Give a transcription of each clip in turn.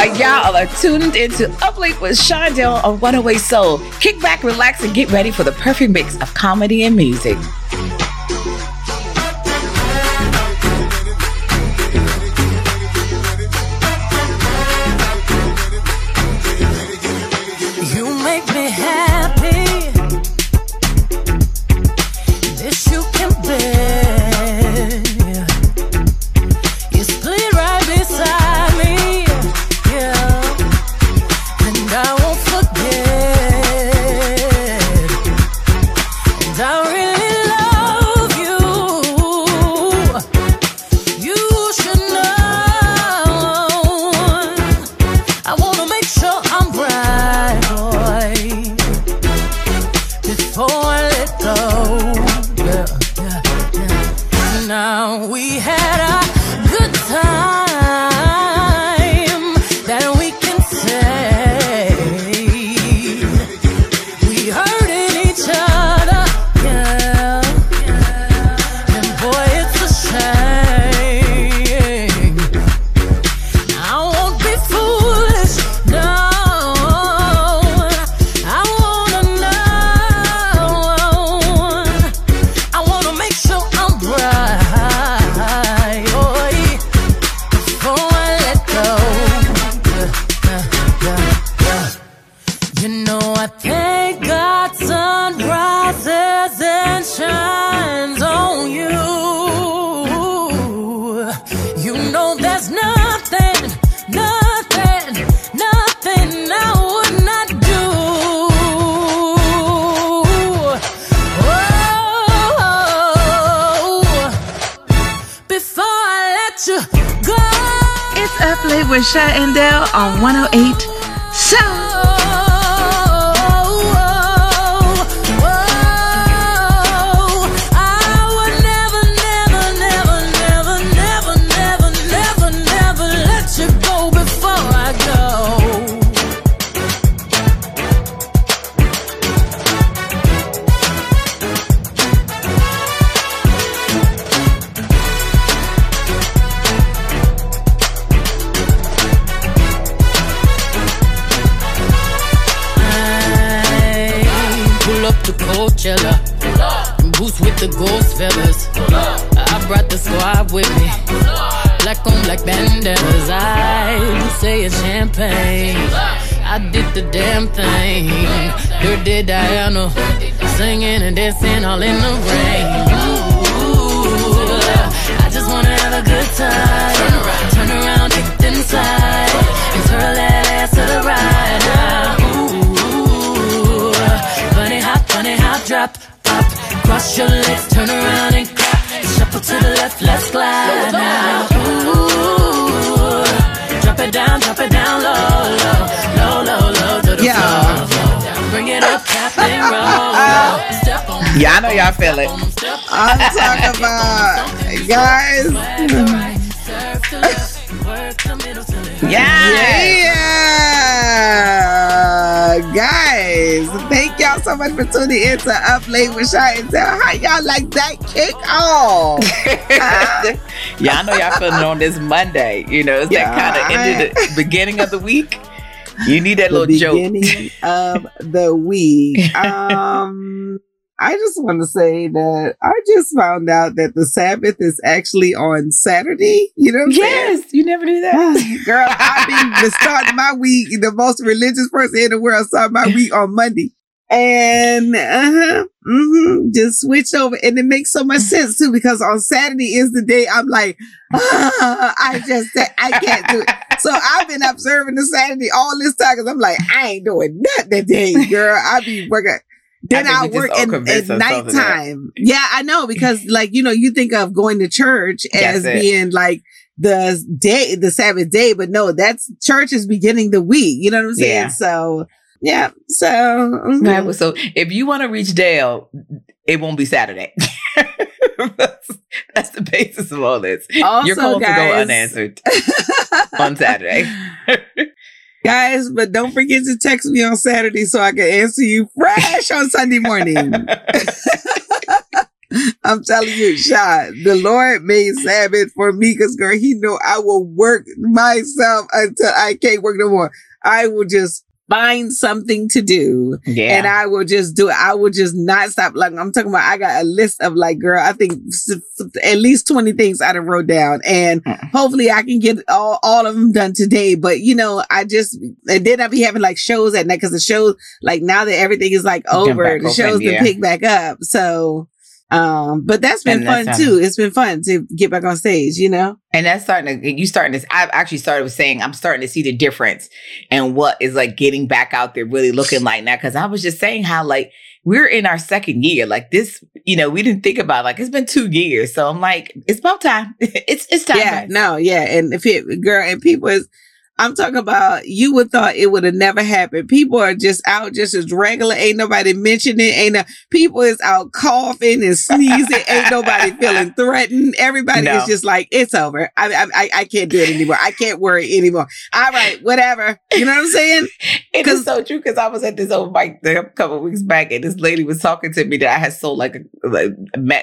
Uh, y'all are tuned into Up Late with Shondell on 108 Soul. Kick back, relax, and get ready for the perfect mix of comedy and music. On 108 Debbie Diana, singing and dancing all in the rain. Ooh, I just wanna have a good time. Turn around, turn around, take inside, and twirl that ass to the right now. Ooh, bunny hop, bunny hop, drop, pop, cross your legs, turn around and clap, shuffle to the left, let's glide now. Ooh, drop it down, drop it down low, low, low, low, low to the yeah. floor so much for tuning in to Up Late with Shy and Tell. How y'all like that kick off? y'all know y'all feeling on this Monday. You know, it's yeah, that kind of end of the beginning of the week. You need that little beginning joke. of the week. Um, I just want to say that I just found out that the Sabbath is actually on Saturday. You know yes, saying? you never knew that. Girl, I've been starting my week, the most religious person in the world started my week on Monday and uh-huh, mm-hmm, just switch over. And it makes so much sense too, because on Saturday is the day I'm like, ah, I just, I can't do it. So I've been observing the Saturday all this time because I'm like, I ain't doing nothing today, girl. I be working. Then I, I work at, at nighttime. Yeah, I know because like, you know, you think of going to church as being like, the day, the Sabbath day, but no, that's church is beginning the week. You know what I'm saying? Yeah. So yeah. So, mm-hmm. right, so if you want to reach Dale, it won't be Saturday. that's, that's, the basis of all this. Also, Your calls guys, will go unanswered on Saturday. guys, but don't forget to text me on Saturday so I can answer you fresh on Sunday morning. I'm telling you, Sean, the Lord made Sabbath for me because, girl, He know I will work myself until I can't work no more. I will just find something to do. Yeah. And I will just do it. I will just not stop. Like I'm talking about, I got a list of like, girl, I think at least 20 things I done wrote down and mm. hopefully I can get all, all of them done today. But you know, I just, and then I'll be having like shows at night because the shows, like now that everything is like over, the shows open, yeah. can pick back up. So um, but that's been fun too. It's been fun to get back on stage, you know? And that's starting to, you starting to, I've actually started with saying, I'm starting to see the difference and what is like getting back out there really looking like now. Cause I was just saying how like we're in our second year. Like this, you know, we didn't think about like it's been two years. So I'm like, it's about time. it's, it's time. Yeah, no, yeah. And if it, girl, and people is, I'm talking about you would thought it would have never happened. People are just out just as regular. Ain't nobody mentioning. Ain't no, people is out coughing and sneezing. ain't nobody feeling threatened. Everybody no. is just like, it's over. I, I, I can't do it anymore. I can't worry anymore. All right, whatever. You know what I'm saying? It is so true because I was at this old mic a couple of weeks back and this lady was talking to me that I had sold like a, like,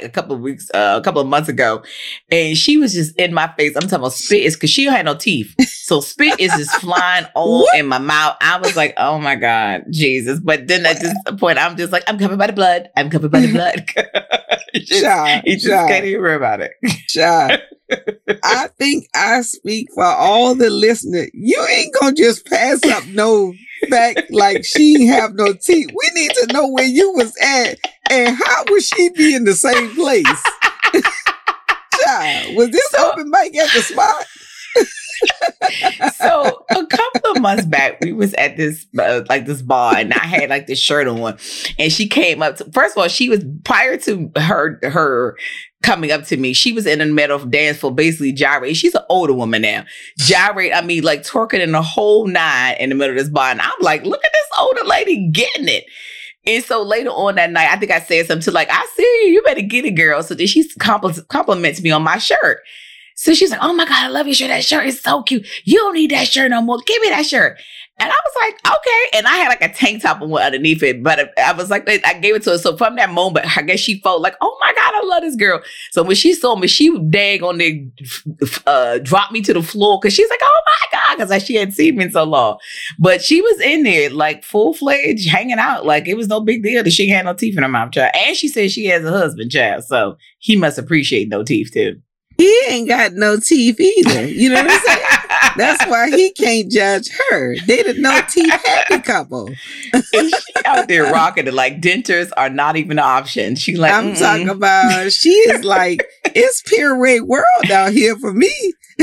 a couple of weeks, uh, a couple of months ago. And she was just in my face. I'm talking about spit is because she had no teeth. So spit is is just flying all what? in my mouth. I was like, oh my God, Jesus. But then at this point, I'm just like, I'm covered by the blood. I'm covered by the blood. just, you just John, can't even worry about it. John, I think I speak for all the listeners. You ain't gonna just pass up no fact like she have no teeth. We need to know where you was at and how would she be in the same place? Child, was this so, open mic at the spot? So a couple of months back, we was at this uh, like this bar, and I had like this shirt on, and she came up. To, first of all, she was prior to her her coming up to me. She was in the middle of dance for basically gyrate. She's an older woman now. Gyrate, I mean, like twerking in the whole nine in the middle of this bar, and I'm like, look at this older lady getting it. And so later on that night, I think I said something to like, I see you, better get it, girl. So then she compl- compliments me on my shirt. So she's like, Oh my God, I love your shirt. That shirt is so cute. You don't need that shirt no more. Give me that shirt. And I was like, okay. And I had like a tank top on underneath it, but I was like, I gave it to her. So from that moment, I guess she felt like, oh my God, I love this girl. So when she saw me, she dag on the, uh, dropped me to the floor because she's like, oh my God, because she hadn't seen me in so long. But she was in there like full fledged hanging out. Like it was no big deal that she had no teeth in her mouth, child. And she said she has a husband, child. So he must appreciate no teeth too he ain't got no teeth either. You know what I'm saying? That's why he can't judge her. They the no teeth happy couple. she out there rocking it like dentures are not even an option. She like I'm Mm-mm. talking about. She is like it's puree world out here for me.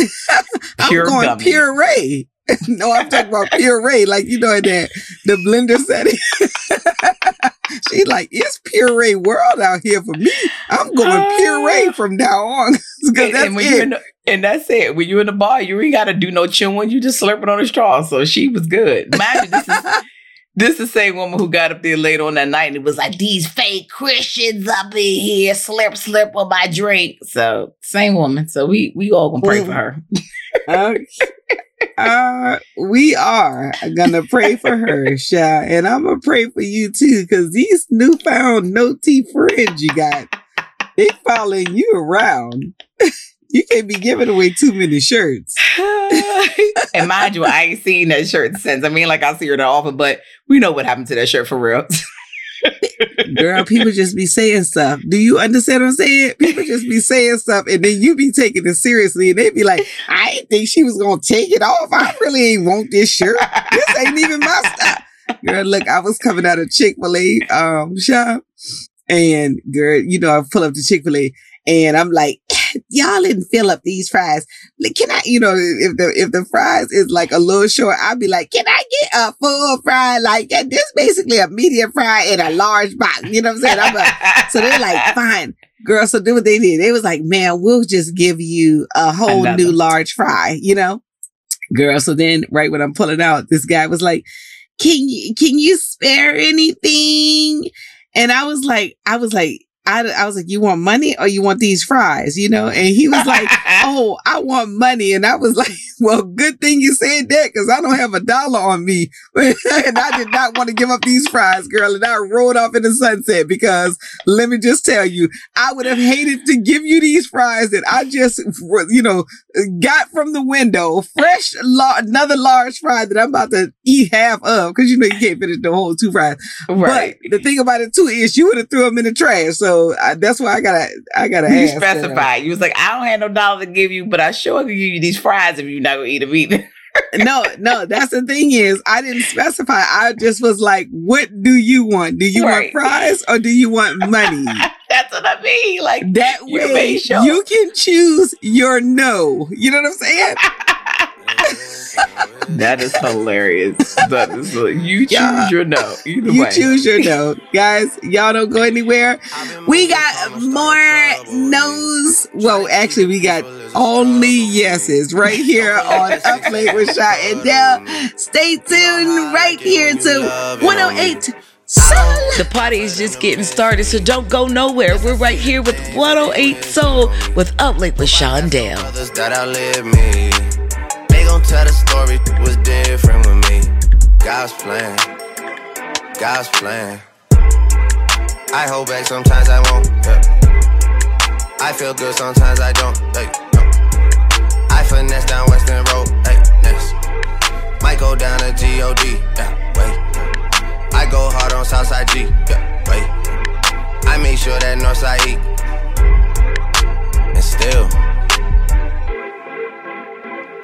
I'm Pure going gummy. puree. no, I'm talking about puree, like you know that the blender setting. She like it's puree world out here for me. I'm going puree ah. from now on. and, and, when it. The, and that's it. When you're in the bar, you ain't got to do no chewing. You just slurping on a straw. So she was good. Imagine this is this the same woman who got up there later on that night and it was like these fake Christians up in here, slip slip on my drink. So same woman. So we we all gonna pray for her. okay uh, we are gonna pray for her, Sha, and I'm gonna pray for you too, because these newfound no tea friends you got, they following you around. you can't be giving away too many shirts. and mind you, I ain't seen that shirt since. I mean, like I see her in often, but we know what happened to that shirt for real. Girl, people just be saying stuff. Do you understand what I'm saying? People just be saying stuff and then you be taking it seriously and they be like, I didn't think she was gonna take it off. I really ain't want this shirt. This ain't even my stuff. Girl, look, I was coming out of Chick-fil-A um shop and girl, you know, I pull up to Chick-fil-A and I'm like, y'all didn't fill up these fries. Like, can I, you know, if the if the fries is like a little short, I'd be like, can I get a full fry? Like this basically a medium fry in a large box. You know what I'm saying? I'm like, so they're like, fine. Girl, so do what they did. They was like, man, we'll just give you a whole Another. new large fry, you know? Girl, so then right when I'm pulling out, this guy was like, can you can you spare anything? And I was like, I was like, I, I was like, you want money or you want these fries, you know? And he was like, oh, I want money. And I was like, well, good thing you said that because I don't have a dollar on me. and I did not want to give up these fries, girl. And I rode off in the sunset because let me just tell you, I would have hated to give you these fries that I just, you know, got from the window, fresh, la- another large fry that I'm about to eat half of because you know you can't finish the whole two fries. Right. But the thing about it too is you would have threw them in the trash. So I, that's why I gotta, I gotta you specify. You was like, I don't have no dollar to give you, but I sure can give you these fries if you're not gonna eat them either. no, no, that's the thing is I didn't specify. I just was like, what do you want? Do you right. want fries or do you want money? that's what I mean. Like that way sure. you can choose your no. You know what I'm saying? that is hilarious. That is you choose yeah. your note. Either you way. choose your note, guys. Y'all don't go anywhere. We got more no's. Well, actually, we got only yeses right here on Up Late with Shy and Dell. Stay tuned right here to 108. Soul. The party is just getting started, so don't go nowhere. We're right here with 108 Soul with Up Late with Shondell tell the story was different with me. God's plan, God's plan. I hold back sometimes I won't. Yeah. I feel good sometimes I don't. Hey, no. I finesse down Weston Road. Hey, next. Might go down to God. Yeah, wait. I go hard on Southside G. Yeah, wait. I make sure that Northside E. And still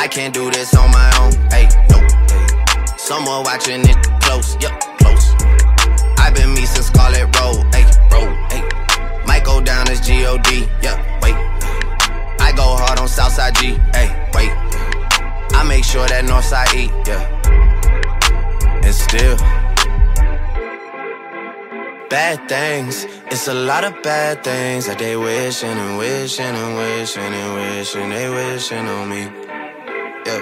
I can't do this on my own. Hey, no. Someone watching it close. Yup, close. I've been me since Scarlett Road. Hey, road. Hey. Might go down as G-O-D. Yeah, wait. I go hard on Southside G. Hey, wait. I make sure that Northside E. Yeah. And still. Bad things, it's a lot of bad things that they wishing and wishing and wishing and wishing they wishing on me. Yeah.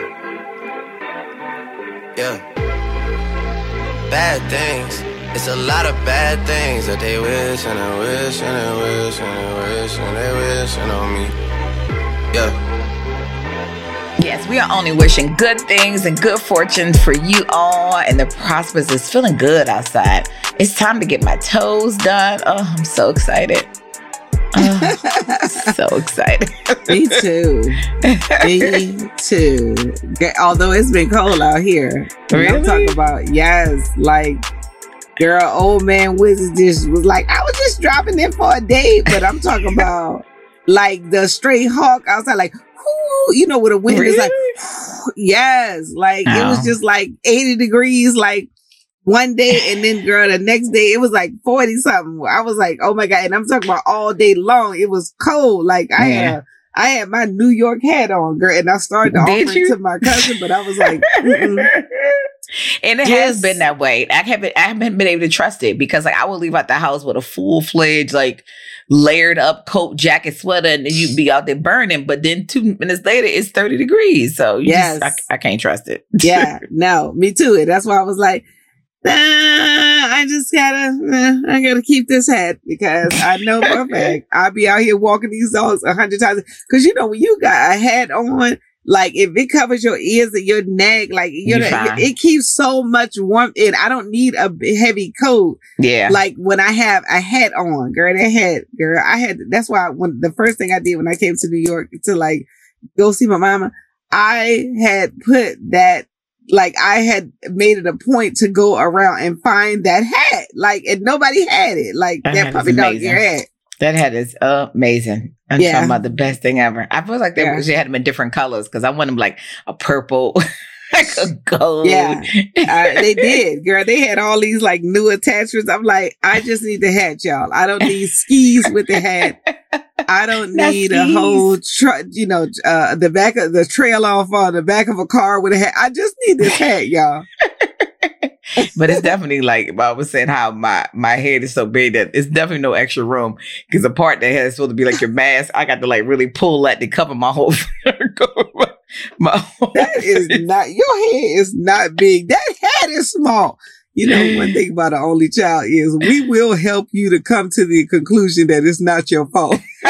Yeah. Bad things. It's a lot of bad things that they wish and they wish and they wish and they wish and they wishing on me. Yeah. Yes, we are only wishing good things and good fortune for you all. And the prosperous is feeling good outside. It's time to get my toes done. Oh, I'm so excited. so excited. Me too. Me too. Although it's been cold out here. Really? I'm talking about yes, like girl, old man Wizard just was like, I was just dropping in for a date, but I'm talking about like the straight hawk outside, like you know, with a wind really? is like, yes, like it was oh. just like 80 degrees, like one day and then girl the next day it was like 40 something i was like oh my god. And i'm talking about all day long. It was cold. Like i yeah. had i had my new york hat on girl and i started to offer it to my cousin but i was like and it has been that way. I haven't i haven't been able to trust it because like i would leave out the house with a full-fledged like layered up coat jacket sweater and then you'd be out there burning. But then two minutes later it's 30 degrees. So yes just, I, I can't trust it. Yeah. No me too. And that's why i was like uh, I just gotta, uh, I gotta keep this hat because I know for a fact I'll be out here walking these dogs a hundred times. Cause you know, when you got a hat on, like if it covers your ears and your neck, like you know, it keeps so much warmth in. I don't need a heavy coat. Yeah. Like when I have a hat on, girl, that hat, girl, I had, that's why when the first thing I did when I came to New York to like go see my mama, I had put that like I had made it a point to go around and find that hat. Like, and nobody had it. Like that, that puppy dog ear hat. That hat is amazing. I'm yeah. talking about the best thing ever. I feel like they, yeah. they had them in different colors because I want them like a purple. like a gold. Yeah, uh, they did, girl. They had all these like new attachments. I'm like, I just need the hat, y'all. I don't need skis with the hat. I don't need a whole, truck, you know, uh, the back of the trail off on the back of a car with a hat. I just need this hat, y'all. but it's definitely like I was saying how my my head is so big that it's definitely no extra room because the part that has supposed to be like your mask, I got to like really pull that to cover my whole. my that is not your head is not big. That head is small. You know, one thing about an only child is we will help you to come to the conclusion that it's not your fault.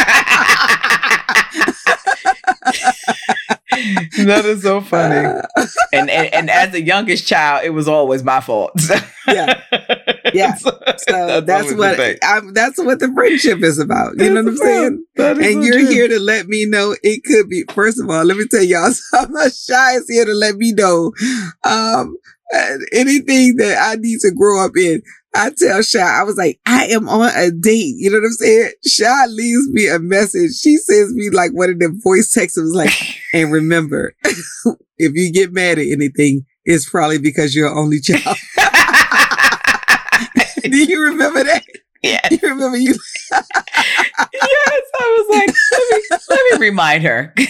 that is so funny. And, and, and as the youngest child, it was always my fault. yeah, yeah. So that's, that's what I, that's what the friendship is about. You know what I'm saying? And you're true. here to let me know it could be. First of all, let me tell y'all, something. Shy is here to let me know um, anything that I need to grow up in. I tell Shy, I was like, I am on a date. You know what I'm saying? Shy leaves me a message. She sends me like one of them voice texts. It was like, and remember, if you get mad at anything, it's probably because you're only child. Do you remember that? Yeah. Do you remember you? yes. I was like, let me, let me remind her.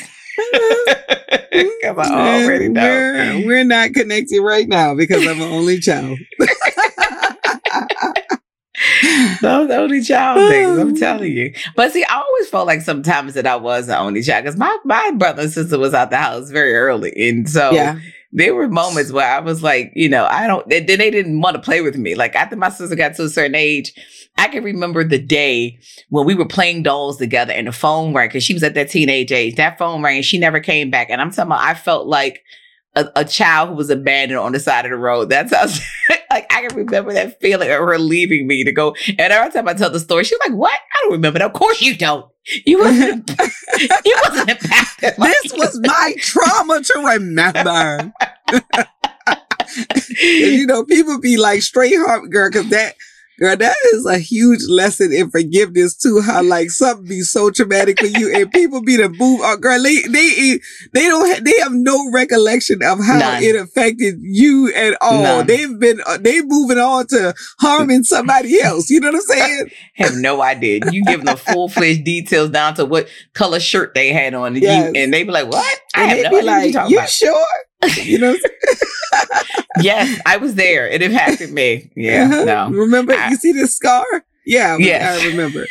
Because I already know. We're, we're not connected right now because I'm an only child. Those only child things, I'm telling you. But see, I always felt like sometimes that I was the only child because my, my brother and sister was out the house very early. And so yeah. There were moments where I was like, you know, I don't, then they, they didn't want to play with me. Like after my sister got to a certain age, I can remember the day when we were playing dolls together and the phone rang because she was at that teenage age. That phone rang, she never came back. And I'm talking about, I felt like, a, a, child who was abandoned on the side of the road. That's how, like, I can remember that feeling of her leaving me to go. And every time I tell the story, she's like, what? I don't remember that. Of course you don't. You wasn't, you wasn't impacted. this was my trauma to remember. you know, people be like straight heart girl, cause that, Girl, that is a huge lesson in forgiveness too. How like something be so traumatic for you and people be the move. Oh, girl, they they they don't have, they have no recollection of how None. it affected you at all. None. They've been uh, they moving on to harming somebody else. You know what I'm saying? have no idea. You give them the full fledged details down to what color shirt they had on, and, yes. you, and they be like, "What?" I and have no. Like, you, you sure? you know. yes, I was there. It impacted me. Yeah. Uh-huh. No. Remember, I, you see this scar? Yeah. Yeah. I remember.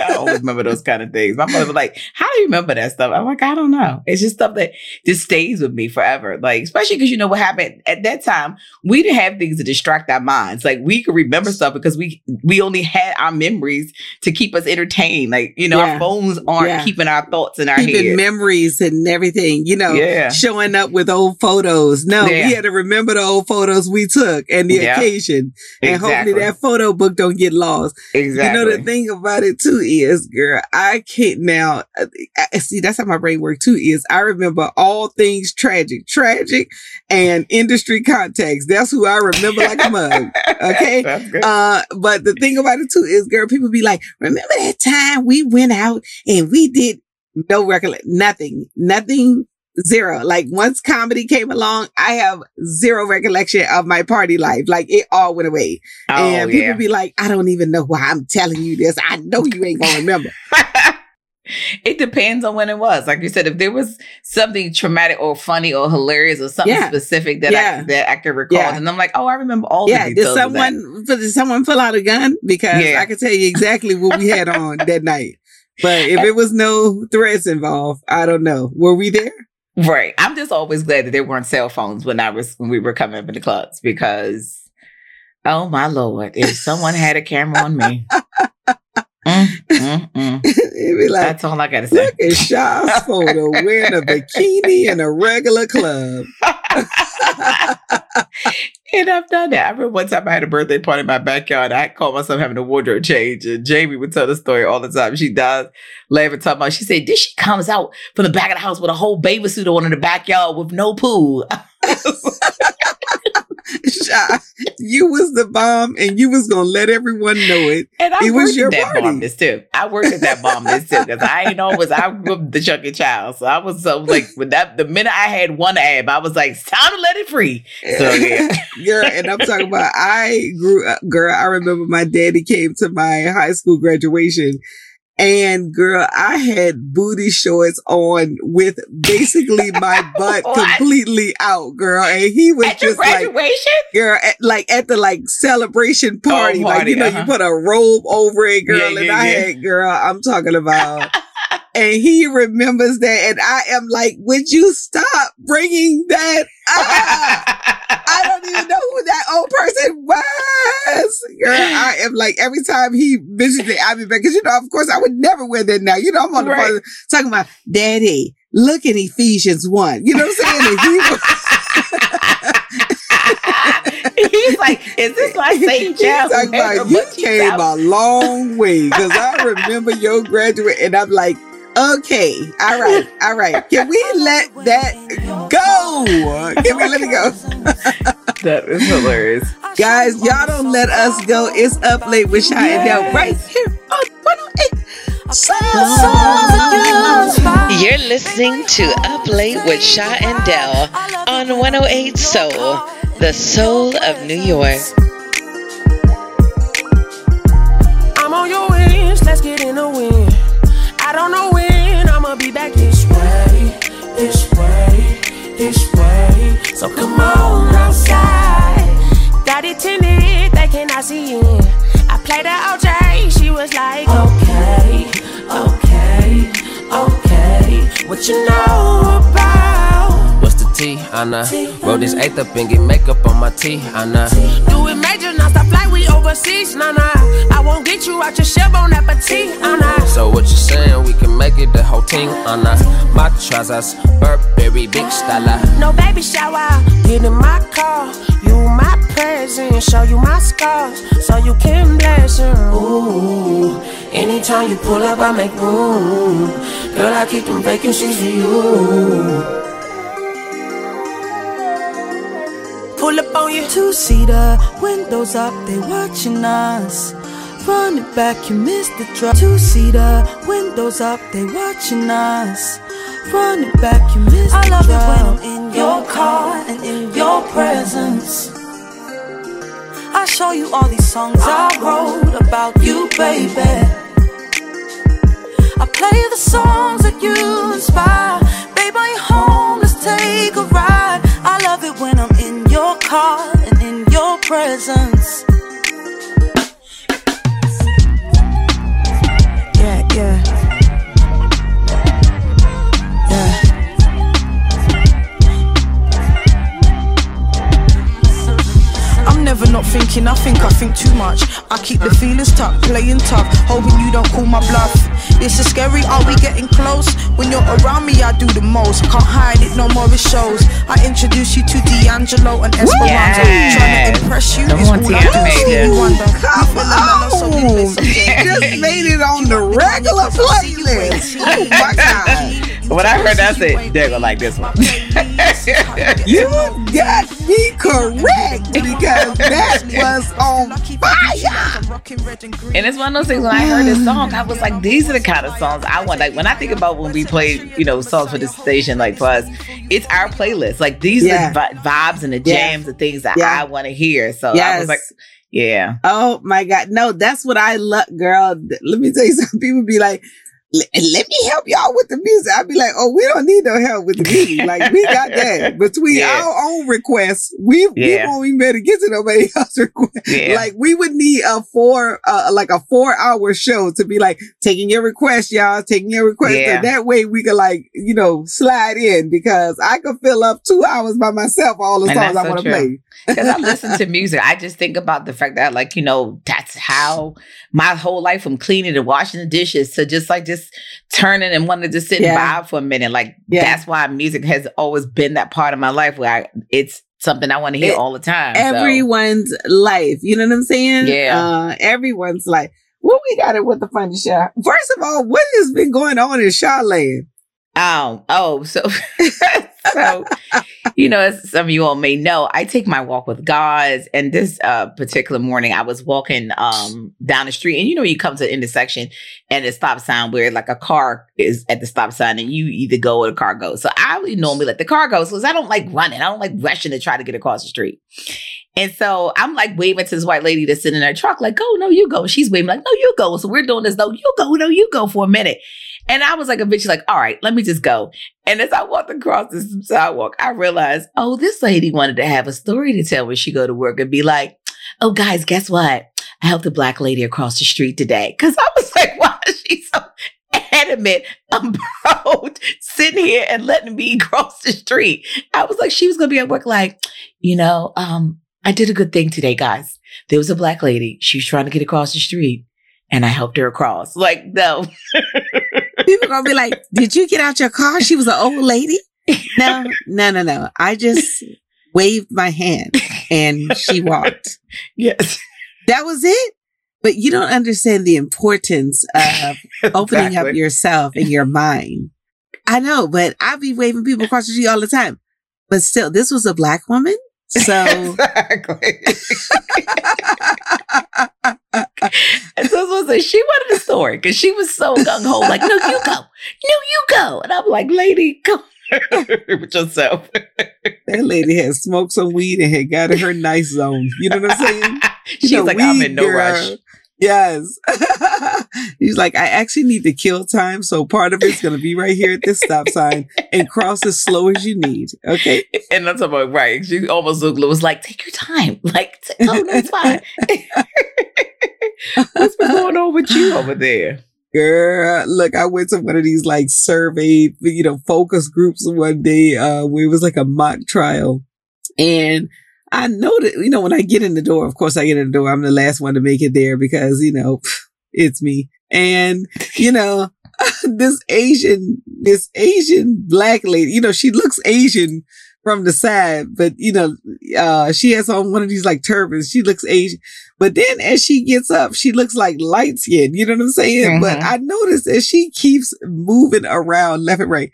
I always remember those kind of things. My mother was like, How do you remember that stuff? I'm like, I don't know. It's just stuff that just stays with me forever. Like, especially because you know what happened at that time, we didn't have things to distract our minds. Like we could remember stuff because we we only had our memories to keep us entertained. Like, you know, yeah. our phones aren't yeah. keeping our thoughts in our keeping head. memories and everything, you know, yeah. showing up with old photos. No, we had to remember the old photos we took and the occasion. And exactly. hopefully that photo book don't get lost. Exactly. You know, the thing about it too is, girl, I can't now I, see that's how my brain works too. Is I remember all things tragic, tragic, and industry contacts. That's who I remember like a mug. Okay, uh, but the thing about it too is, girl, people be like, remember that time we went out and we did no record, nothing, nothing zero. Like once comedy came along, I have zero recollection of my party life. Like it all went away. Oh, and people yeah. be like, I don't even know why I'm telling you this. I know you ain't gonna remember. it depends on when it was. Like you said, if there was something traumatic or funny or hilarious or something yeah. specific that yeah. I that I could recall, yeah. and I'm like, oh, I remember all. Yeah, did someone did someone pull out a gun? Because I can tell you exactly what we had on that night. But if it was no threats involved, I don't know. Were we there? Right. I'm just always glad that there weren't cell phones when I was when we were coming up in the clubs because oh my lord, if someone had a camera on me. Mm, mm, mm. like, That's all I gotta say. Look at Shaw's photo wearing a bikini in a regular club. and I've done that. I remember one time I had a birthday party in my backyard. I called myself having a wardrobe change. And Jamie would tell the story all the time. She does laughing, talking about, she said, this she comes out from the back of the house with a whole baby suit on in the backyard with no pool. you was the bomb, and you was gonna let everyone know it. And I it was your that bomb this too. I worked at that bomb this too because I ain't always I was the chunky child, so I was so like with that. The minute I had one ab, I was like, it's time to let it free. So yeah, girl, and I'm talking about I grew up, girl. I remember my daddy came to my high school graduation and girl, I had booty shorts on with basically my butt completely out, girl. And he was at just like, girl, at, like at the like celebration party, oh, party like you know, uh-huh. you put a robe over it, girl. Yeah, and yeah, I yeah. had, girl, I'm talking about. and he remembers that, and I am like, would you stop bringing that up? I don't even know who that old person was. Girl, I am like every time he mentions the Abbey because you know, of course, I would never wear that now. You know, I'm on the right. phone talking about Daddy. Look at Ephesians one. You know what I'm saying? he was, He's like, is this like St. John? About, you came a long way because I remember your graduate, and I'm like, Okay. All right. All right. Can we let that go? Can we let it go? that is hilarious. Guys, y'all don't let us go. It's up late with Shy and Del right here on 108 You're listening to Up Late with Shy and Del on 108 Soul, the soul of New York. I'm on your wings, let's get in the wind. I don't know when I'ma be back this way, this way, this way. So come on outside. Got it tinted, they cannot see it. I played the OJ, she was like, okay, okay, okay. What you know about? What's the T, Roll this eighth up and get makeup on my T, Anna. Do it major, not stop flight, we overseas, nah nah. I won't get you out your shell, bon appetit, Anna. So what you saying? We can make it the whole team, Anna. My trousers, Burberry, big style. No baby shower, get in my car. You my present, show you my scars, so you can bless them. Ooh, anytime you pull up, I make room. Girl, I keep them vacancies for you. Pull up on you. Two seater, windows up, they watching us. Run it back, you missed the drop. Two seater, windows up, they watching us. Run it back, you missed the I love it when I'm in your car and in your presence. I show you all these songs I wrote about you, baby. I play the songs that you inspire. Not thinking, I think I think too much. I keep the feelings tucked, playing tough, hoping you don't call my bluff. This is scary, are we getting close? When you're around me, I do the most. Can't hide it, no more it shows. I introduce you to D'Angelo and Esperanza. Yes. Trying to impress you is all I do. Wonder. Come on. just made it on the regular playlist. Oh my God. When I heard that, I said, they're gonna like this one. you got me correct because that was on fire. And it's one of those things when I heard this song, I was like, these are the kind of songs I want. Like when I think about when we play, you know, songs for the station, like for us, it's our playlist. Like these yeah. are the vibes and the jams, yeah. the things that yeah. I want to hear. So yes. I was like, yeah. Oh my God. No, that's what I love, girl. Let me tell you, some people be like, let me help y'all with the music. I'd be like, oh, we don't need no help with the music. Like we got that between yeah. our own requests. We yeah. we won't even better get to nobody else's request. Yeah. Like we would need a four, uh, like a four hour show to be like taking your request, y'all, taking your request. Yeah. And that way we could like, you know, slide in because I could fill up two hours by myself all the songs I want to play. Because I listen to music, I just think about the fact that, like, you know, that's how my whole life from cleaning and washing the dishes to just like just turning and wanting to sit yeah. and vibe for a minute. Like, yeah. that's why music has always been that part of my life where I, it's something I want to hear it, all the time. Everyone's so. life. You know what I'm saying? Yeah. Uh, everyone's life. What we got it with the funny shot? First of all, what has been going on in Shawland? Um, oh, so so you know, as some of you all may know, I take my walk with God. And this uh, particular morning, I was walking um, down the street, and you know, you come to the intersection and a stop sign where like a car is at the stop sign, and you either go or the car goes. So I normally let the car go because I don't like running. I don't like rushing to try to get across the street. And so I'm like waving to this white lady that's sitting in her truck, like, "Oh no, you go." She's waving, like, "No, you go." So we're doing this, though. You go, no, you go for a minute. And I was like, a bitch, like, all right, let me just go. And as I walked across this sidewalk, I realized, oh, this lady wanted to have a story to tell when she go to work and be like, oh, guys, guess what? I helped the black lady across the street today. Cause I was like, why is she so adamant about sitting here and letting me cross the street? I was like, she was gonna be at work like, you know, um, I did a good thing today, guys. There was a black lady. She was trying to get across the street and I helped her across. Like, no. People gonna be like, "Did you get out your car?" She was an old lady. No, no, no, no. I just waved my hand and she walked. Yes, that was it. But you don't understand the importance of opening exactly. up yourself and your mind. I know, but I be waving people across the street all the time. But still, this was a black woman. So exactly. and so, was so, she wanted a story because she was so gung ho, like, no, you go, no, you go. And I'm like, lady, come with yourself. that lady had smoked some weed and had got in her nice zone. You know what I'm saying? She's you know, like, I'm in no girl. rush. Yes. He's like, I actually need to kill time. So part of it's going to be right here at this stop sign and cross as slow as you need. Okay. And that's about right. She almost looked, was like, take your time. Like, oh, no, it's fine. What's been going on with you over there? Girl, look, I went to one of these like survey, you know, focus groups one day, uh, where it was like a mock trial. And I know that, you know, when I get in the door, of course I get in the door, I'm the last one to make it there because, you know, it's me. And, you know, this Asian, this Asian black lady, you know, she looks Asian from the side, but you know, uh, she has on one of these like turbans. She looks Asian, but then as she gets up, she looks like light skin. You know what I'm saying? Mm-hmm. But I noticed that she keeps moving around left and right.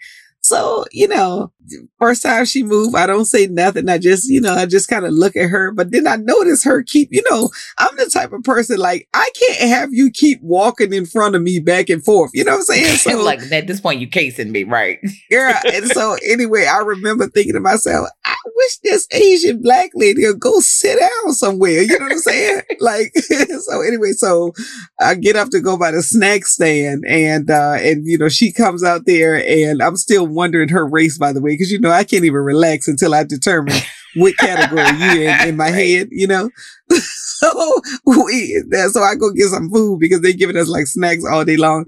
So, you know, first time she moved, I don't say nothing. I just, you know, I just kind of look at her, but then I notice her keep, you know, I'm the type of person like, I can't have you keep walking in front of me back and forth. You know what I'm saying? So like at this point, you casing me, right? yeah. And so anyway, I remember thinking to myself, I wish this Asian black lady would go sit down somewhere. You know what I'm saying? like, so anyway, so I get up to go by the snack stand and, uh, and, you know, she comes out there and I'm still wondering her race, by the way, because, you know, I can't even relax until I determine what category you in, in my head, you know? so we, so I go get some food because they're giving us like snacks all day long.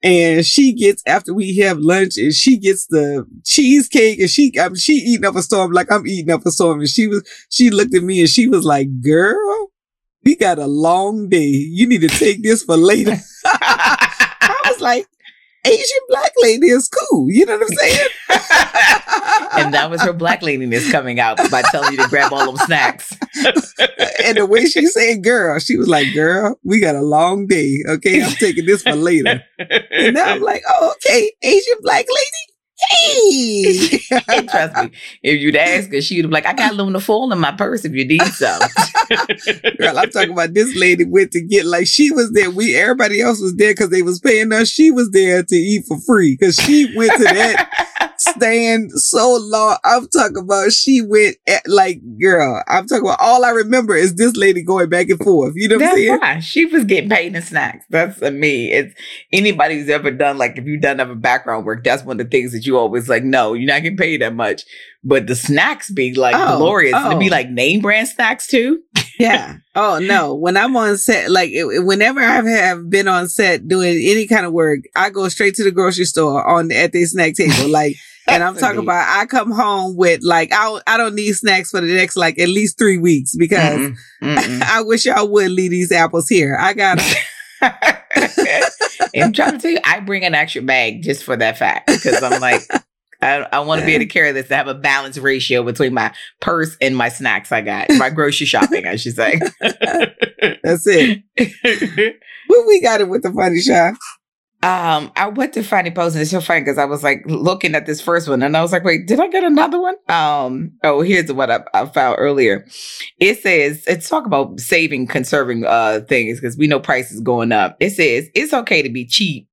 And she gets, after we have lunch and she gets the cheesecake and she, I mean, she eating up a storm like I'm eating up a storm. And she was, she looked at me and she was like, girl, we got a long day. You need to take this for later. I was like, Asian black lady is cool. You know what I'm saying? and that was her black ladiness coming out by telling you to grab all them snacks. and the way she said girl, she was like, girl, we got a long day. Okay. I'm taking this for later. And now I'm like, oh, okay. Asian black lady. Hey, trust me. If you'd ask her, she'd be like, "I got aluminum foil in my purse if you need some." Girl, I'm talking about this lady went to get like she was there. We everybody else was there because they was paying us. She was there to eat for free because she went to that stand so long. I'm talking about she went at, like, girl. I'm talking about all I remember is this lady going back and forth. You know what That's I'm saying? Why. She was getting paid in snacks. That's uh, me. It's anybody who's ever done like if you've done other background work. That's one of the things that you always like. No, you're not getting paid that much. But the snacks be like oh, glorious. Oh. It'd be like name brand snacks too. yeah. Oh no. When I'm on set, like it, whenever I have been on set doing any kind of work, I go straight to the grocery store on at the snack table. Like and I'm talking about I come home with like I I don't need snacks for the next like at least three weeks because mm I wish y'all would leave these apples here. I got them. I'm trying to tell you, I bring an extra bag just for that fact because I'm like, I, I want to be able to carry this to have a balanced ratio between my purse and my snacks I got, my grocery shopping, I should say. That's it. what we got it with the funny shop? Um, I went to Funny Post and it's so funny because I was like looking at this first one and I was like, wait, did I get another one? Um, oh, here's one I, I found earlier. It says it's talk about saving, conserving uh things because we know prices going up. It says it's okay to be cheap,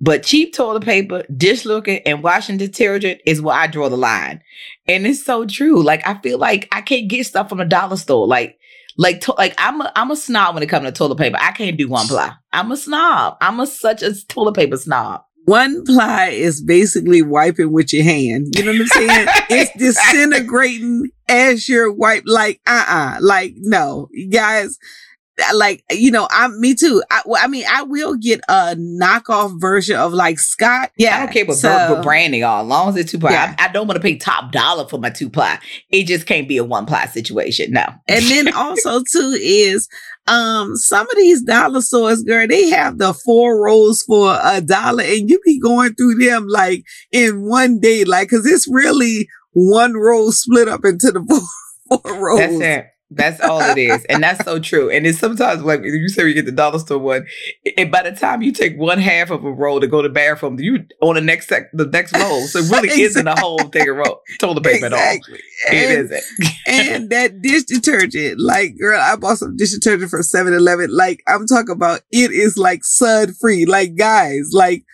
but cheap toilet paper, dish looking, and washing detergent is where I draw the line. And it's so true. Like I feel like I can't get stuff from a dollar store. Like like, to, like I'm a, I'm a snob when it comes to toilet paper. I can't do one ply. I'm a snob. I'm a such a toilet paper snob. One ply is basically wiping with your hand. You know what I'm saying? it's disintegrating as you're wipe. Like, uh, uh-uh. uh like no, guys like you know i'm me too. I, well, I mean i will get a knockoff version of like scott. Yeah i don't care with, so, branding all as long as it's two ply yeah. I, I, don't want to pay top dollar for my two ply. It just can't be a one ply situation no. And then also too is um some of these dollar stores girl they have the four rolls for a dollar and you be going through them like in one day like because it's really one roll split up into the four, four rolls. that's it that's all it is. And that's so true. And it's sometimes like you say you get the dollar store one, and by the time you take one half of a roll to go to the bathroom, you on the next sec- the next roll. So it really exactly. isn't a whole thing of roll toilet paper exactly. at all. And, it isn't. and that dish detergent, like girl, I bought some dish detergent from 7-Eleven. Like I'm talking about it is like sud free. Like guys, like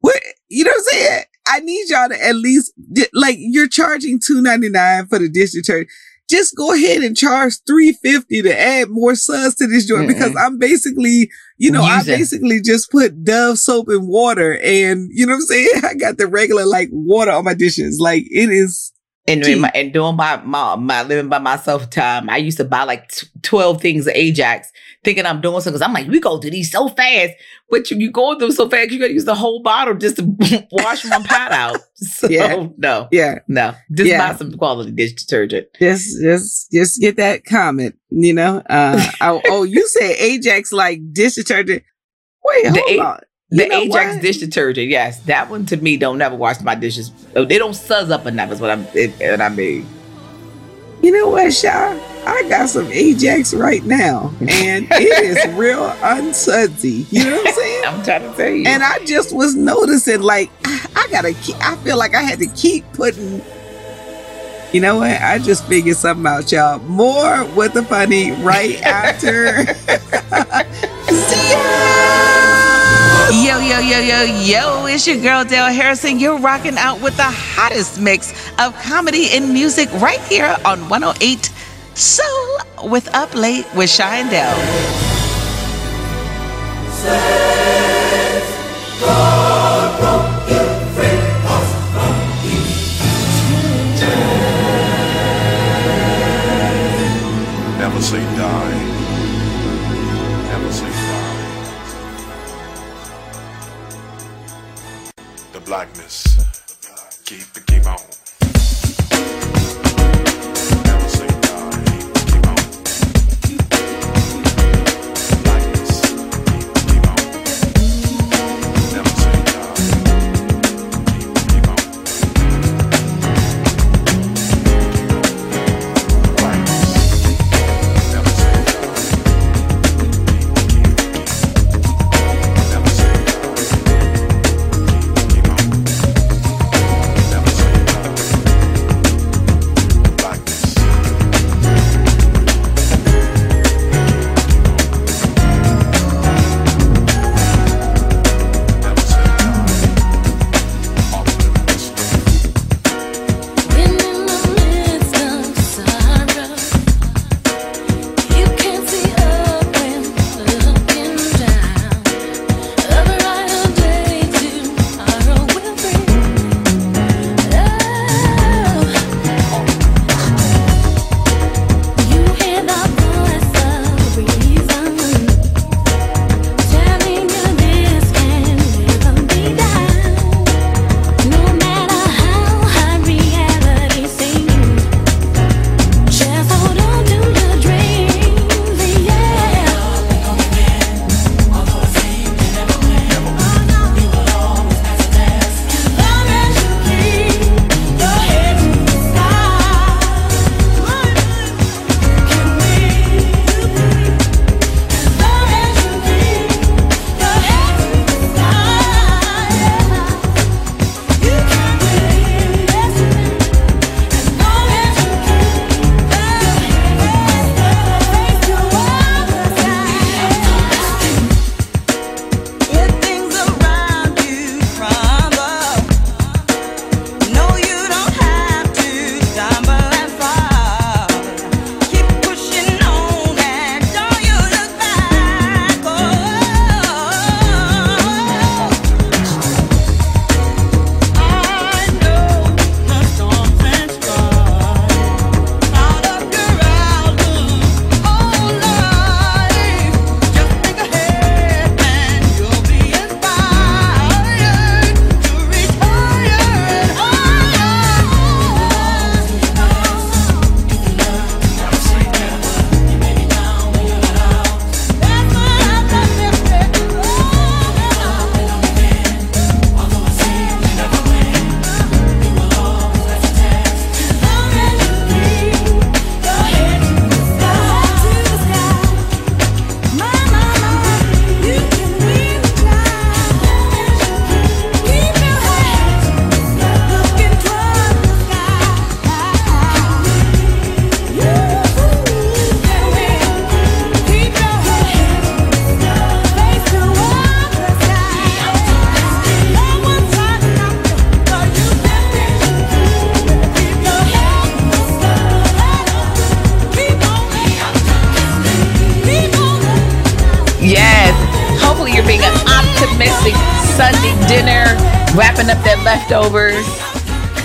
what you know what I'm saying? I need y'all to at least like you're charging two ninety nine for the dish detergent just go ahead and charge 350 to add more suds to this joint mm because I'm basically, you know, Use I basically just put Dove soap and water and you know what I'm saying? I got the regular like water on my dishes. Like it is and, my, and doing my, my my living by myself time, I used to buy like t- twelve things of Ajax, thinking I'm doing something. Cause I'm like, we go through these so fast, but you, you go through them so fast, you gotta use the whole bottle just to wash one pot out. So yeah. no, yeah, no, just yeah. buy some quality dish detergent. Just just just get that comment, you know. Uh, oh, oh, you said Ajax like dish detergent. Wait, hold the on. The Ajax what? dish detergent, yes, that one to me don't never wash my dishes. Oh, they don't suzz up enough. Is what I'm. What I mean. You know what, Sha? I got some Ajax right now, and it is real unsudzy. You know what I'm saying? I'm trying to tell you. And I just was noticing, like, I gotta. Keep, I feel like I had to keep putting. You know what? I just figured something out, y'all. More with the funny right after. See ya. Yo, yo, yo, yo, yo, it's your girl Dale Harrison. You're rocking out with the hottest mix of comedy and music right here on 108 Soul with Up Late with Shy and Dell.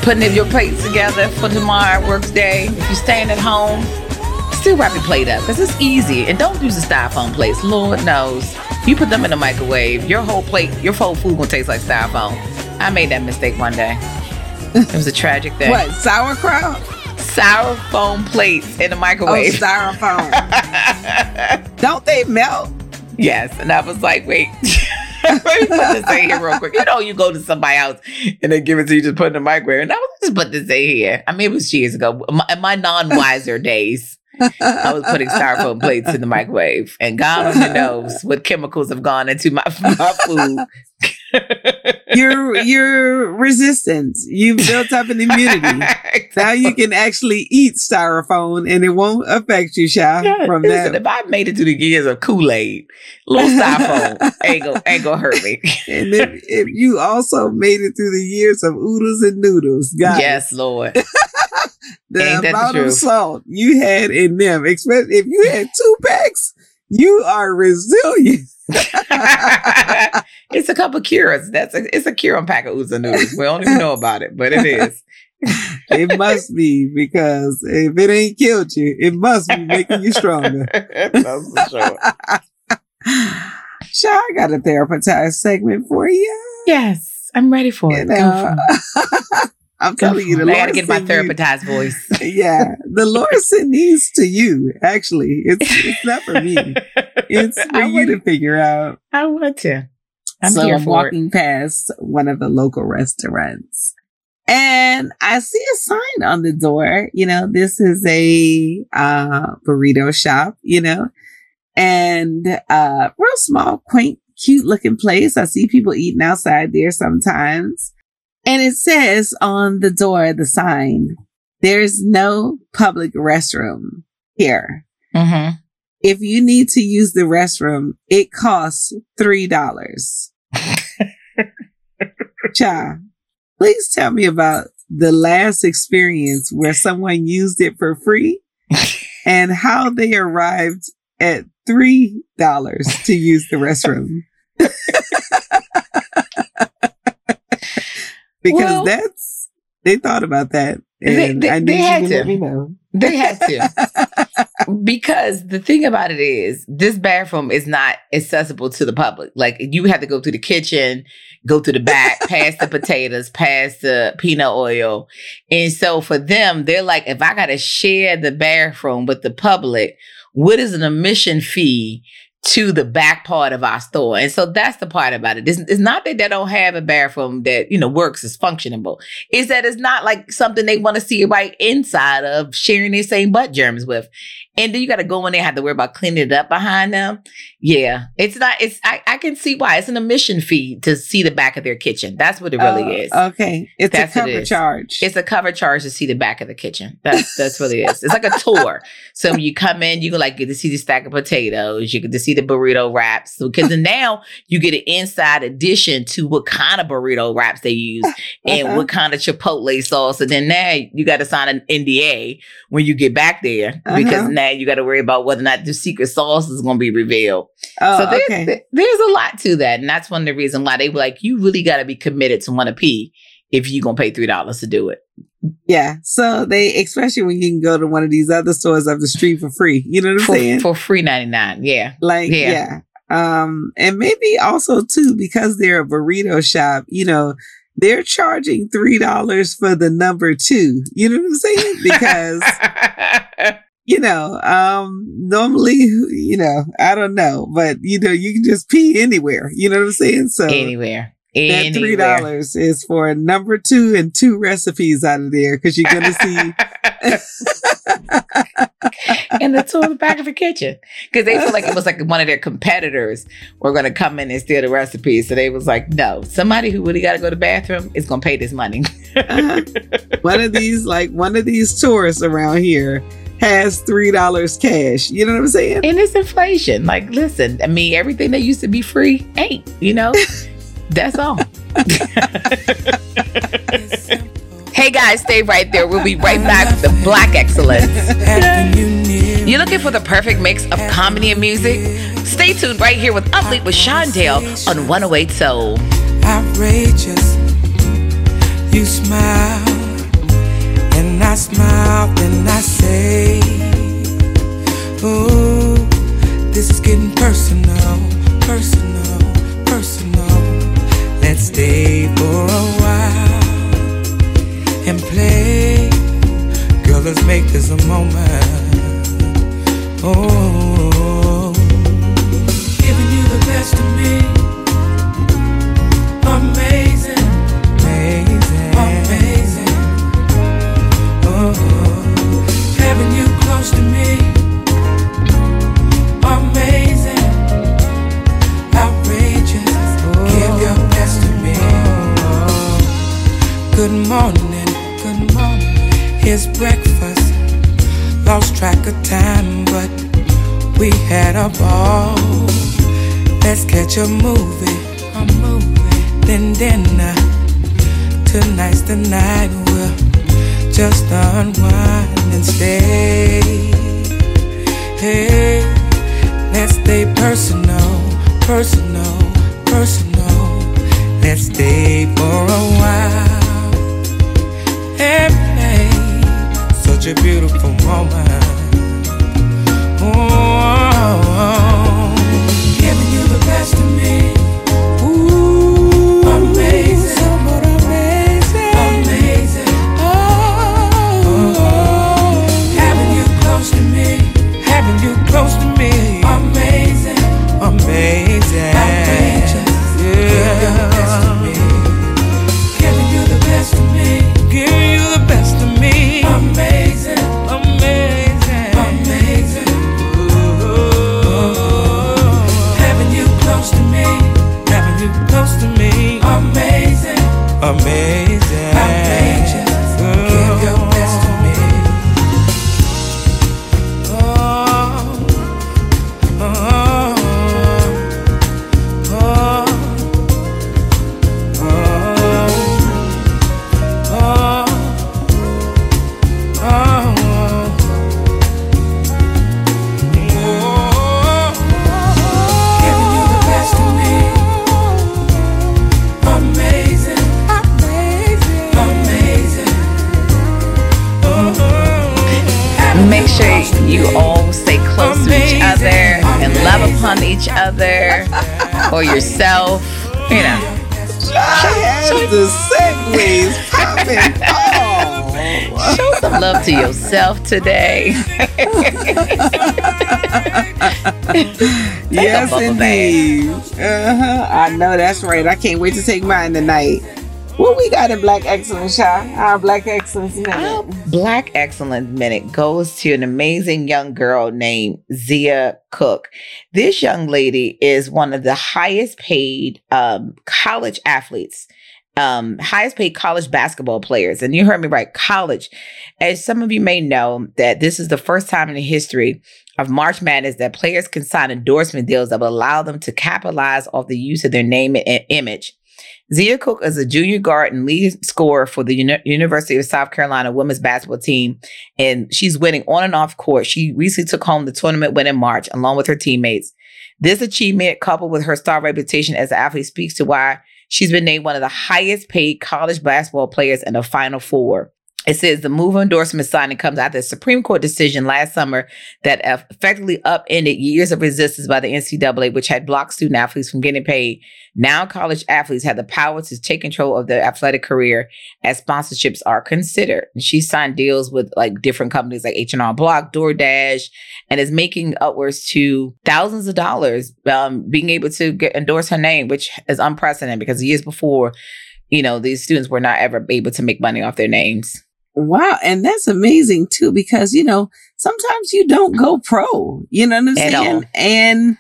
Putting your plates together for tomorrow work day. If you're staying at home, still wrap your plate up because it's easy. And don't use the styrofoam plates. Lord knows. You put them in the microwave, your whole plate, your whole food gonna taste like styrofoam. I made that mistake one day. It was a tragic thing. What sauerkraut? Styrofoam plates in the microwave. Oh, styrofoam. Don't they melt? Yes, and I was like, wait. Let me put this in here real quick. You know, you go to somebody else and they give it to you, just put in the microwave. And I was just put this in here. I mean, it was years ago. My, my non-wiser days, I was putting styrofoam plates in the microwave, and God only knows what chemicals have gone into my, my food. you're you're resistant. You've built up an immunity. Now you can actually eat styrofoam and it won't affect you, Sha. Yeah, from listen, that. if I made it through the years of Kool Aid, little styrofoam ain't gonna ain't gonna hurt me. and if, if you also made it through the years of oodles and noodles, God, yes, Lord. the Ain't that the amount of salt you had in them, especially if you had two packs, you are resilient. it's a couple cures. That's a it's a cure on pack of and noodles. We don't even know about it, but it is. it must be because if it ain't killed you, it must be making you stronger. That's for sure. Sha, I got a therapized segment for you. Yes, I'm ready for You it. Go know, for it. I'm telling you, the it. I Lord gotta get my therapized voice. yeah, the Lord sent these to you. Actually, it's it's not for me. It's for I you to figure out. I want to. I'm so I'm walking past one of the local restaurants, and I see a sign on the door. You know, this is a uh, burrito shop. You know, and uh, real small, quaint, cute looking place. I see people eating outside there sometimes. And it says on the door, the sign, there's no public restroom here. it. hmm If you need to use the restroom, it costs $3. Cha, please tell me about the last experience where someone used it for free and how they arrived at $3 to use the restroom. because Well- that's, they thought about that. They- And they- I they had to to. let me know. They had to. because the thing about it is this bathroom is not accessible to the public like you have to go through the kitchen go to the back past the potatoes past the peanut oil and so for them they're like if i gotta share the bathroom with the public what is an admission fee to the back part of our store and so that's the part about it it's, it's not that they don't have a bathroom that you know works is functionable is that it's not like something they want to see right inside of sharing their same butt germs with. And then you got to go in there and have to worry about cleaning it up behind them. Yeah, it's not, it's, I, I can see why. It's an admission fee to see the back of their kitchen. That's what it really Oh, is. Okay. It's That's a what it cover charge. It's a cover charge to see the back of the kitchen. That's that's what it is. It's like a tour. So when you come in, you can like get to see the stack of potatoes. You get to see the burrito wraps. Because now you get an inside addition to what kind of burrito wraps they use and Uh-huh. what kind of chipotle sauce. And then now you got to sign an NDA when you get back there because Uh-huh. now you got to worry about whether or not the secret sauce is going to be revealed. oh, so there, okay. there's a lot to that. And that's one of the reasons why they were like, you really got to be committed to want to pee if you're going to pay $3 to do it. Yeah. So they, especially when you can go to one of these other stores up the street for free. You know what I'm for, saying? for free 99 yeah like, yeah. yeah. Um, and maybe also too, because they're a burrito shop, you know, they're charging $3 for the number two. You know what I'm saying? Because you know, um, normally, you know, I don't know, but you know, you can just pee anywhere. You know what I'm saying? So anywhere that three dollars is for number two and two recipes out of there because you're gonna see. and the tool in the back of the kitchen because they feel like it was like one of their competitors were going to come in and steal the recipes so they was like no somebody who really got to go to the bathroom is going to pay this money uh, one of these, like one of these tourists around here, has three dollars cash. You know what I'm saying? and it's inflation like listen i mean everything that used to be free ain't you know that's all hey guys stay right there we'll be right back with the black excellence You're looking for the perfect mix of comedy and music? Stay tuned right here with Up Late with Shondale on 108 Soul. outrageous. You smile, and I smile, and I say, Ooh, this is getting personal, personal, personal. Let's stay for a while and play. Girl, let's make this a moment. Oh, giving you the best of me. Amazing, amazing, amazing. Oh, having you close to me. Good morning, good morning. Here's breakfast. Lost track of time, but we had a ball. Let's catch a movie, a movie, then dinner. Tonight's the night we'll just unwind and stay. Hey, let's stay personal, personal, personal. Let's stay for a while beautiful moment. Today. yes, indeed. Uh-huh. I know that's right. I can't wait to take mine tonight. What we got in Black Excellence, Shy? Our Black Excellence minute. Our Black Excellence Minute goes to an amazing young girl named Zia Cooke. This young lady is one of the highest paid um, college athletes, um, highest paid college basketball players. And you heard me right, college. As some of you may know, that this is the first time in the history of March Madness that players can sign endorsement deals that will allow them to capitalize off the use of their name and image. Zia Cooke is a junior guard and lead scorer for the Uni- University of South Carolina women's basketball team, and she's winning on and off court. She recently took home the tournament win in March along with her teammates. This achievement, coupled with her star reputation as an athlete, speaks to why she's been named one of the highest paid college basketball players in the Final Four. It says the move endorsement signing comes after a Supreme Court decision last summer that effectively upended years of resistance by the NCAA, which had blocked student athletes from getting paid. Now, college athletes have the power to take control of their athletic career as sponsorships are considered. And she signed deals with like different companies like H&R Block, DoorDash, and is making upwards to thousands of dollars um, being able to get endorse her name, which is unprecedented because years before, you know, these students were not ever able to make money off their names. Wow, and that's amazing too because you know sometimes you don't go pro. You know what I'm saying? And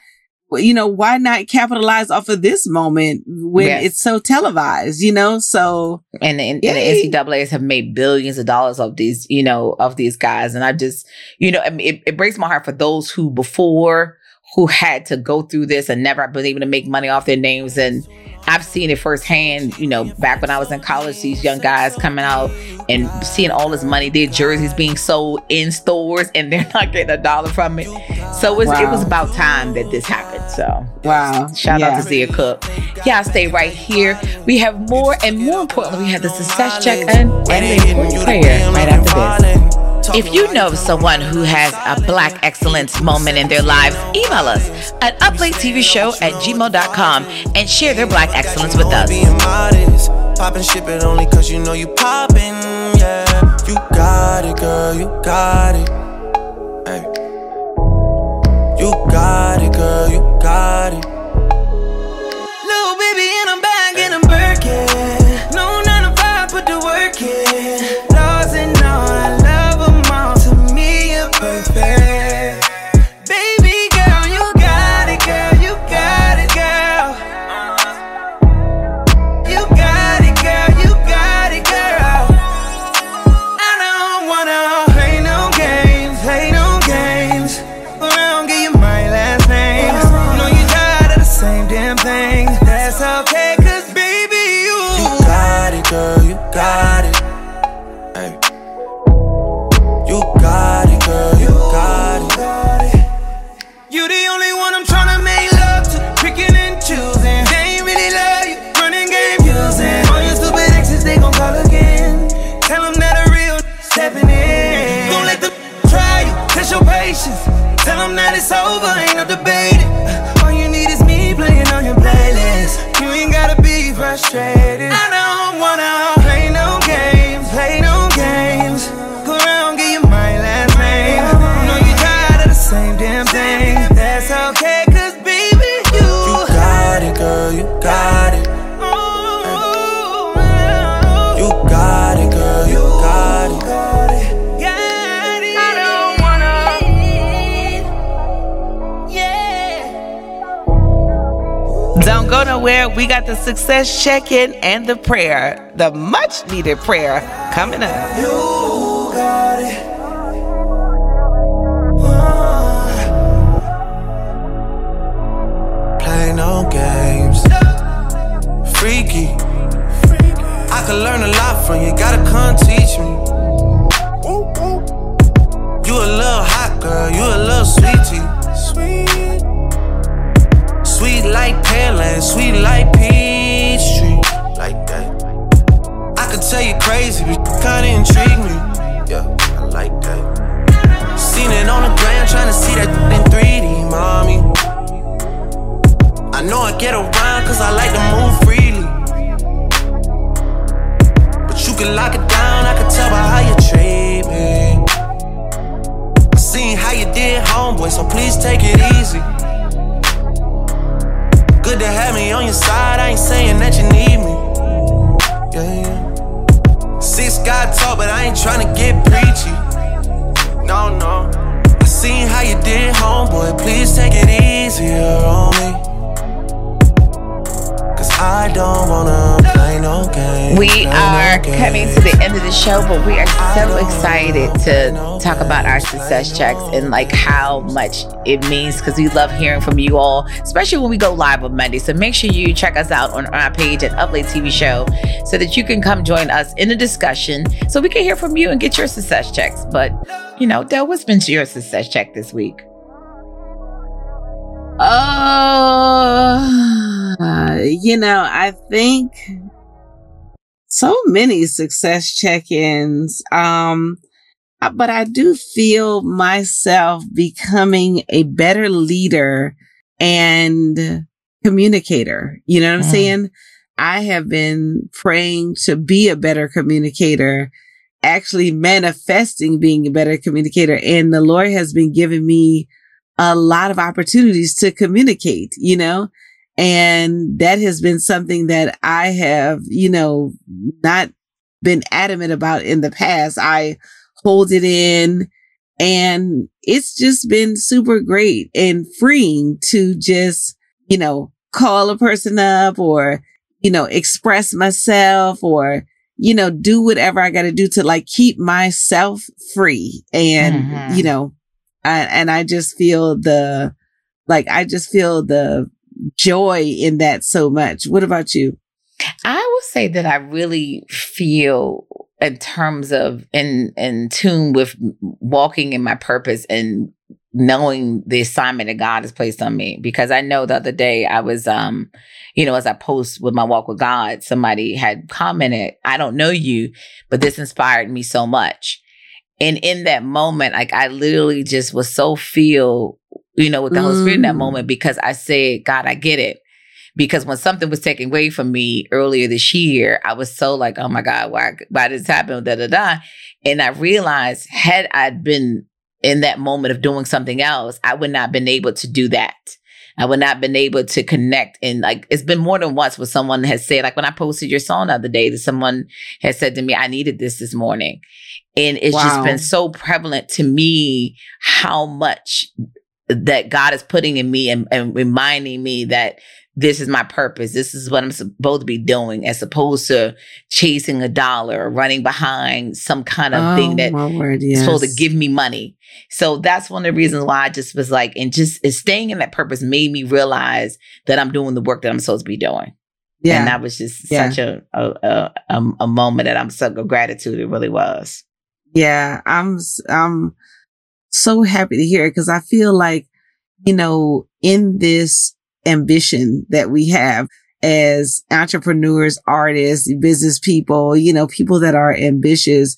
you know why not capitalize off of this moment when Yes. it's so televised? You know, so and the, and Yay. the NCAA's have made billions of dollars of these, you know, of these guys. And I just, you know, I mean, it, it breaks my heart for those who before who had to go through this and never been able to make money off their names. And I've seen it firsthand, you know, back when I was in college, these young guys coming out and seeing all this money, their jerseys being sold in stores and they're not getting a dollar from it. So it was, wow. it was about time that this happened. So wow. Shout yeah. out to Zia Cooke. Yeah, stay right here. We have more and more importantly, we have the success check and, and the prayer right after this. If you know someone who has a black excellence moment in their lives, email us at uplatetvshow at gmail.com and share their black excellence with us. Poppin' ship it only cause you know you poppin', yeah. You got it, girl, you got it. Hey. You got it, girl, you got it. Check in and the prayer, the much needed prayer coming up. You got it. Play no games. Freaky. I could learn a lot from you, gotta come teach me. You a little hot girl, you a little sweetie. Sweet. Sweet like Pearland, sweet like Peachtree. Intrigue me. Yeah, I like that. Seen it on the ground, trying to see that in 3D, mommy. I know I get around cause I like to move freely. But you can lock it down, I can tell by how you treat me. I seen how you did, homeboy, so please take it easy. Good to have me on your side, I ain't saying that you need me. Yeah, yeah. Six God talk, but I ain't trying to get preachy. No, no. I seen how you did, homeboy, please take it easier on me. Cause I don't wanna play no games. We are coming to the end of the show, but we are so excited to talk about our success checks and like how much it means because we love hearing from you all, especially when we go live on Monday. So make sure you check us out on our page at Uplate TV Show so that you can come join us in a discussion so we can hear from you and get your success checks. But you know, Del, what's been your success check this week? Uh, you know, I think so many success check-ins. Um, uh, but I do feel myself becoming a better leader and communicator. You know what I'm Mm. saying? I have been praying to be a better communicator, actually manifesting being a better communicator. And the Lord has been giving me a lot of opportunities to communicate, you know, and that has been something that I have, you know, not been adamant about in the past. I hold it in and it's just been super great and freeing to just, you know, call a person up or, you know, express myself or, you know, do whatever I got to do to like keep myself free. And, Mhm. you know, And I just feel the, like, I just feel the joy in that so much. What about you? I will say that I really feel in terms of in in tune with walking in my purpose and knowing the assignment that God has placed on me because I know the other day I was um you know as I post with my walk with God somebody had commented I don't know you but this inspired me so much and in that moment like I literally just was so feel you know with the Holy Spirit in that Mm. moment because I said God I get it because when something was taken away from me earlier this year, I was so like, oh my God, why, why did this happen? Da da da. And I realized had I been in that moment of doing something else, I would not have been able to do that. I would not have been able to connect. And like, it's been more than once where someone has said, like when I posted your song the other day, that someone has said to me, I needed this this morning. And it's just been so prevalent to me how much that God is putting in me and, and reminding me that this is my purpose. This is what I'm supposed to be doing, as opposed to chasing a dollar or running behind some kind of thing oh, that Oh, word, is supposed to give me money. So that's one of the reasons why I just was like, and just staying in that purpose made me realize that I'm doing the work that I'm supposed to be doing. Yeah. And that was just Yeah. such a a, a a a moment that I'm so gratitude. It really was. Yeah, I'm I'm so happy to hear it because I feel like, you know, in this ambition that we have as entrepreneurs, artists, business people, you know, people that are ambitious,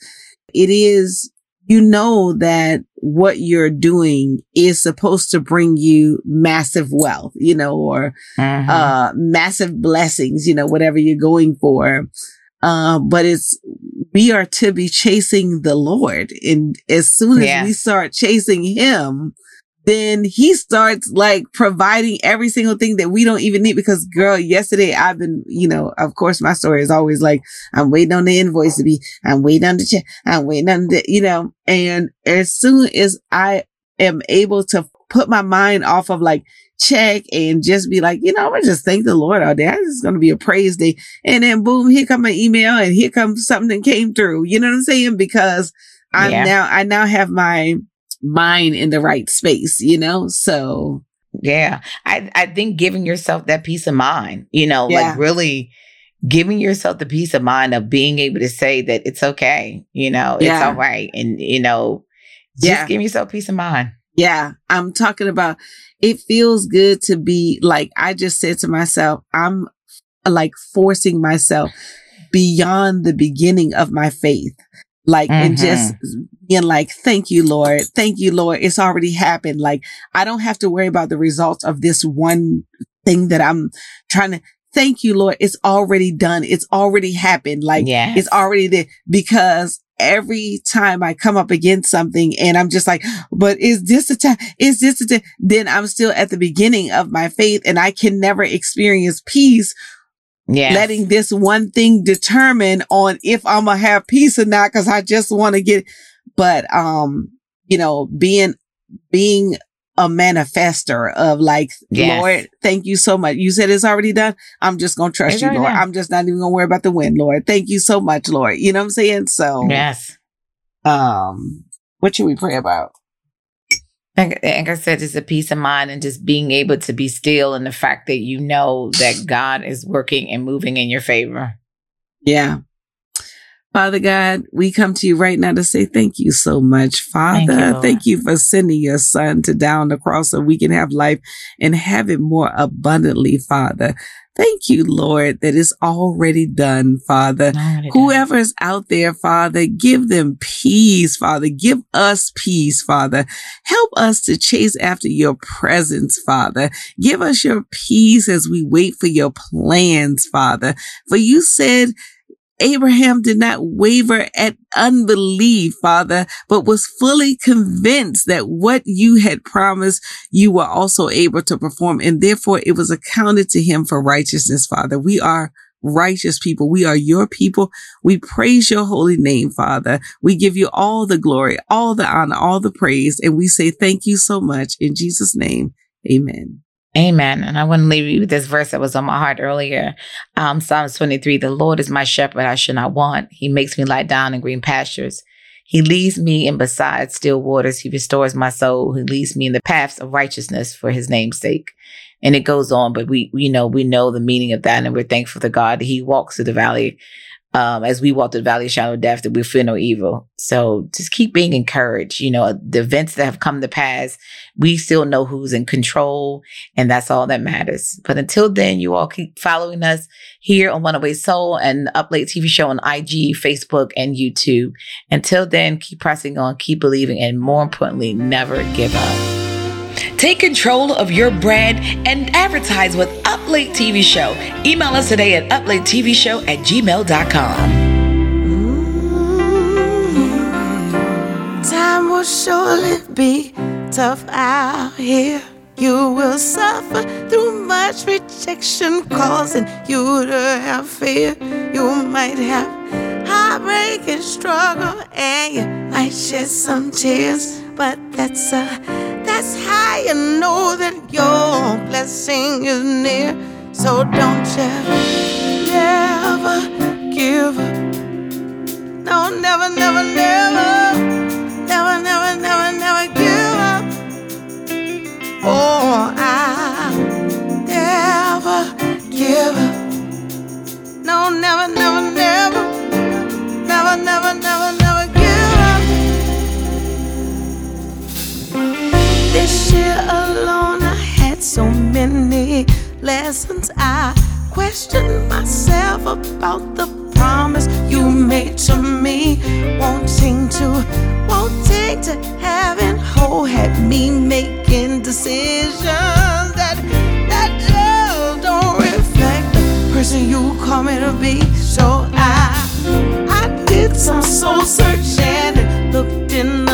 it is, you know, that what you're doing is supposed to bring you massive wealth, you know, or Mhm. uh massive blessings, you know, whatever you're going for. Uh, but it's we are to be chasing the Lord. And as soon as we start chasing him, then he starts like providing every single thing that we don't even need. Because girl, yesterday I've been, you know, of course my story is always like, I'm waiting on the invoice to be, I'm waiting on the check, I'm waiting on the, you know, and as soon as I am able to put my mind off of like check and just be like, you know, I'm gonna just thank the Lord all day. This is gonna be a praise day. And then boom, here come an email and here comes something that came through. You know what I'm saying? Because I'm Yeah. now I now have my mind in the right space, you know? So Yeah. I, I think giving yourself that peace of mind, you know, Yeah. like really giving yourself the peace of mind of being able to say that it's okay, you know, it's Yeah. all right. And, you know, just Yeah. give yourself peace of mind. Yeah, I'm talking about it feels good to be like I just said to myself, I'm like forcing myself beyond the beginning of my faith. Like and just mm-hmm. being like, thank you, Lord. Thank you, Lord. It's already happened. Like I don't have to worry about the results of this one thing that I'm trying to thank you, Lord. It's already done. It's already happened. Like Yes. it's already there because every time I come up against something and I'm just like, but is this the time? Is this the time? Then I'm still at the beginning of my faith and I can never experience peace Yeah. letting this one thing determine on if I'm gonna have peace or not. Cause I just want to get, but, um, you know, being, being a manifester of like, Yes. Lord, thank you so much. You said it's already done. I'm just going to trust It's you, Lord. done. I'm just not even going to worry about the win, Lord. Thank you so much, Lord. You know what I'm saying? So, yes. um, what should we pray about? Like, like I said, it's a peace of mind and just being able to be still and the fact that you know that God is working and moving in your favor. Yeah. Father God, we come to you right now to say thank you so much, Thank you, Father. Thank you for sending your son to down the cross so we can have life and have it more abundantly, Father. Thank you, Lord, that it's already done, Father. Whoever's out there, Father, give them peace, Father. Give us peace, Father. Help us to chase after your presence, Father. Give us your peace as we wait for your plans, Father. For you said, Abraham did not waver at unbelief, Father, but was fully convinced that what you had promised, you were also able to perform. And therefore it was accounted to him for righteousness, Father. We are righteous people. We are your people. We praise your holy name, Father. We give you all the glory, all the honor, all the praise. And we say thank you so much in Jesus' name. Amen. Amen. And I want to leave you with this verse that was on my heart earlier. Um, Psalms 23 The Lord is my shepherd, I should not want. He makes me lie down in green pastures. He leads me in beside still waters. He restores my soul. He leads me in the paths of righteousness for his name's sake. And it goes on, but we, you know, we know the meaning of that and we're thankful to God he walks through the valley um, as we walk the valley of shadow death, that we fear no evil. So just keep being encouraged. You know, the events that have come to pass, we still know who's in control, and that's all that matters. But until then, you all keep following us here on 108 Soul and Up Late TV show on IG, Facebook, and YouTube. Until then, keep pressing on, keep believing, and more importantly, never give up. Take control of your brand and advertise with Up Late TV Show. Email us today at uplatetvshow at gmail.com. Time will surely be tough out here. You will suffer through much rejection, causing you to have fear. You might have heartbreak and struggle, and you might shed some tears, but that's a that's how you know that your blessing is near. So don't you never give up. No, never, never, never, never, never, never, never give up. Oh, I never give up. No, never, never, never, many lessons. I questioned myself about the promise you made to me. Wanting to, wanting to have and hold had me making decisions that that just don't reflect the person you call me to be. So I, I did some soul searching and looked in